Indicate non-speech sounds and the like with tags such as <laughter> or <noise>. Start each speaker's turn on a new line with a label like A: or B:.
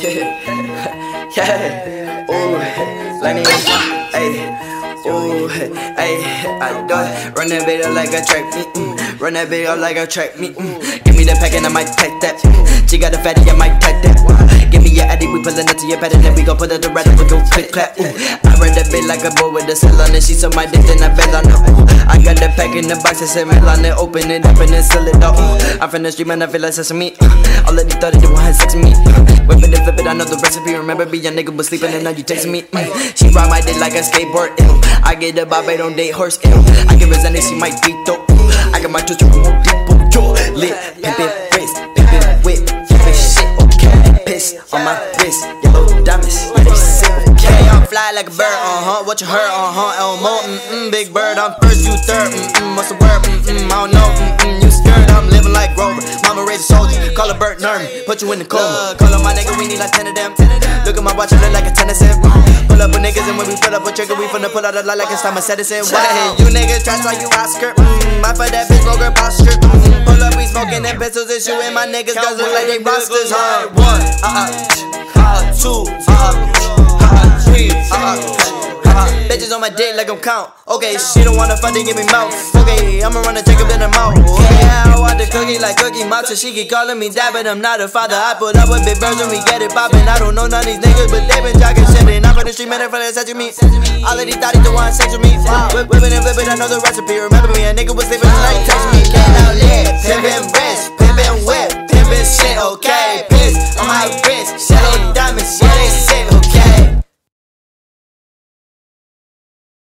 A: Yeah, <laughs> yeah, ooh, Lenny, ayy, ooh, ayy, I do it. Run that bitch like a track meet, mm. run that up like a track meet. Mm. Give me the pack and I might take that. She got a fatty, I might take that. We pullin' up to your pad and then we gon' it the red we gon' click clap. Ooh. I run that bitch like a boy with a cell on it. She saw my dick, then I fell on. Ooh. I got the pack in the box, I said on it, open it up and then seal it up. Ooh. I'm from the street, man, I feel like sesame. All of these thought they want sex with me. Whip it and flip it, I know the recipe. Remember being a nigga was sleeping and now you texting me. She ride my dick like a skateboard. Ew. I get the bob, I don't date horse. Ew. I give her Xanax, she might be dope. I got my tooth on my wrist, yellow diamonds, yeah, they sick, okay. I'm fly like a bird, uh huh. What you heard, uh huh. Elmo, mm mm. Big bird, I'm first, you third, mm mm. What's the word, mm mm. I don't know, mm mm. You scared, I'm living like Grover. Mama raised a soldier, call her Bert Nern, put you in the coma. Call her my nigga, we need like 10 of them. Look at my watch, it look like a tennis cent. Pull up with niggas, and when we pull up a trigger, we finna pull out a lot like it's time I set it. Hey, you niggas trash like you Oscar. Mm, I for that bitch, vulgar posture. Mm, pull up, we smoking them pistols and shooting my niggas, guys look like they rosters. Huh? One, uh uh, uh, two, uh uh, uh, three, uh uh. Bitches on my dick like I'm count. Okay, she don't wanna fuck, they give me mouth. Okay, I'ma run a check up in her mouth. Yeah, I want the cookie like Cookie Monster. She keep calling me dad, but I'm not a father. I put up with big birds and we get it poppin'. I don't know none of these niggas, but they been talking shit. And I'm for the street, man, for the sex with me. All of these thotties don't want sex with me. Whip, whippin' and flippin', I know the recipe. Remember me, a nigga was sleeping tonight, text me. Get out lit,